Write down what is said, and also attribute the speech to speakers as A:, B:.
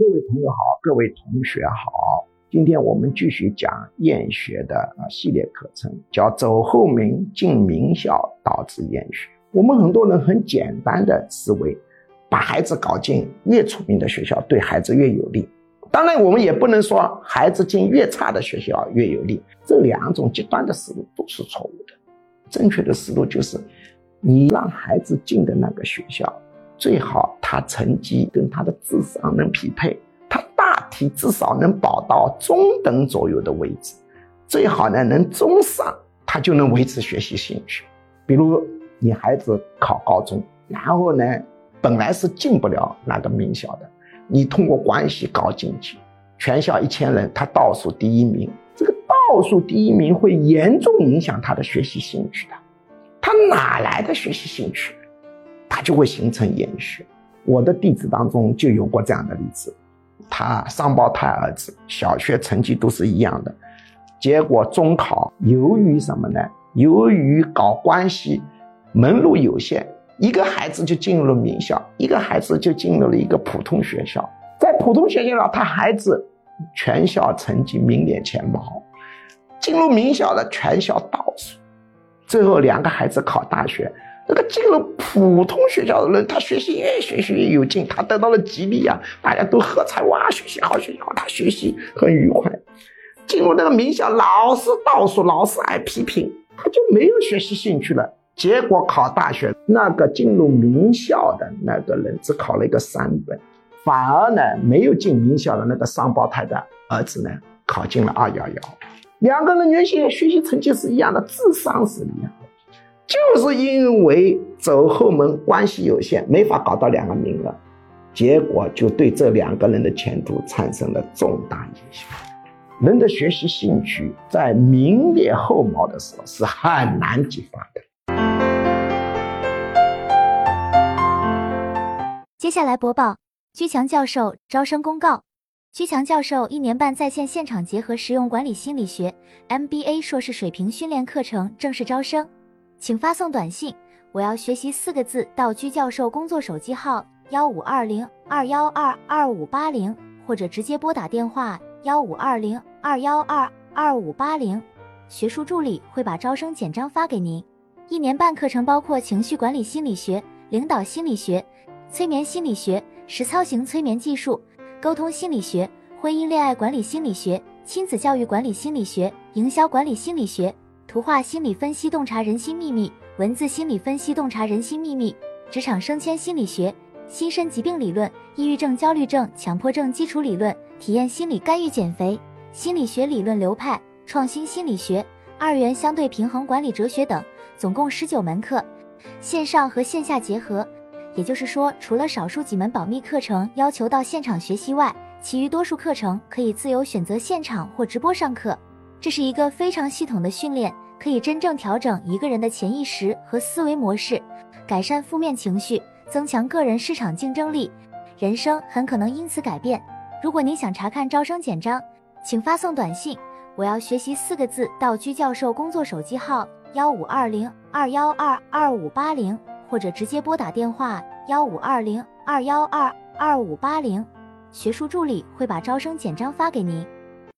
A: 各位朋友好，各位同学好，今天我们继续讲厌学的啊系列课程，叫走后门进名校导致厌学。我们很多人很简单的思维，把孩子搞进越出名的学校，对孩子越有利。当然，我们也不能说孩子进越差的学校越有利，这两种极端的思路都是错误的。正确的思路就是，你让孩子进的那个学校。最好他成绩跟他的智商能匹配，他大体至少能保到中等左右的位置，最好呢能中上，他就能维持学习兴趣。比如你孩子考高中，然后呢本来是进不了那个名校的，你通过关系搞进去，全校一千人他倒数第一名，这个倒数第一名会严重影响他的学习兴趣的，他哪来的学习兴趣？就会形成厌学。我的弟子当中就有过这样的例子，他双胞胎儿子小学成绩都是一样的，结果中考由于什么呢？由于搞关系，门路有限，一个孩子就进入了名校，一个孩子就进入了一个普通学校。在普通学校，他孩子全校成绩名列前茅，进入名校的全校倒数，最后两个孩子考大学。那个进了普通学校的人，他学习越学习越有劲，他得到了激励啊，大家都喝彩哇，学习好学习好，他学习很愉快。进入那个名校，老师倒数，老师爱批评，他就没有学习兴趣了。结果考大学，那个进入名校的那个人只考了一个三本，反而呢，没有进名校的那个双胞胎的儿子呢，考进了二幺幺。两个人原先学习成绩是一样的，智商是一样。就是因为走后门关系有限，没法搞到两个名额，结果就对这两个人的前途产生了重大影响。人的学习兴趣在名列后茅的时候是很难激发的。
B: 接下来播报居强教授招生公告：居强教授一年半在线现场结合实用管理心理学 MBA 硕士水平训练课程正式招生。请发送短信，我要学习四个字到居教授工作手机号幺五二零二幺二二五八零，或者直接拨打电话幺五二零二幺二二五八零，学术助理会把招生简章发给您。一年半课程包括情绪管理心理学、领导心理学、催眠心理学、实操型催眠技术、沟通心理学、婚姻恋爱管理心理学、亲子教育管理心理学、营销管理心理学。图画心理分析洞察人心秘密，文字心理分析洞察人心秘密，职场升迁心理学，心身疾病理论，抑郁症、焦虑症、强迫症基础理论，体验心理干预减肥，心理学理论流派，创新心理学，二元相对平衡管理哲学等，总共十九门课，线上和线下结合。也就是说，除了少数几门保密课程要求到现场学习外，其余多数课程可以自由选择现场或直播上课。这是一个非常系统的训练，可以真正调整一个人的潜意识和思维模式，改善负面情绪，增强个人市场竞争力，人生很可能因此改变。如果您想查看招生简章，请发送短信“我要学习”四个字到居教授工作手机号幺五二零二幺二二五八零，或者直接拨打电话幺五二零二幺二二五八零，学术助理会把招生简章发给您。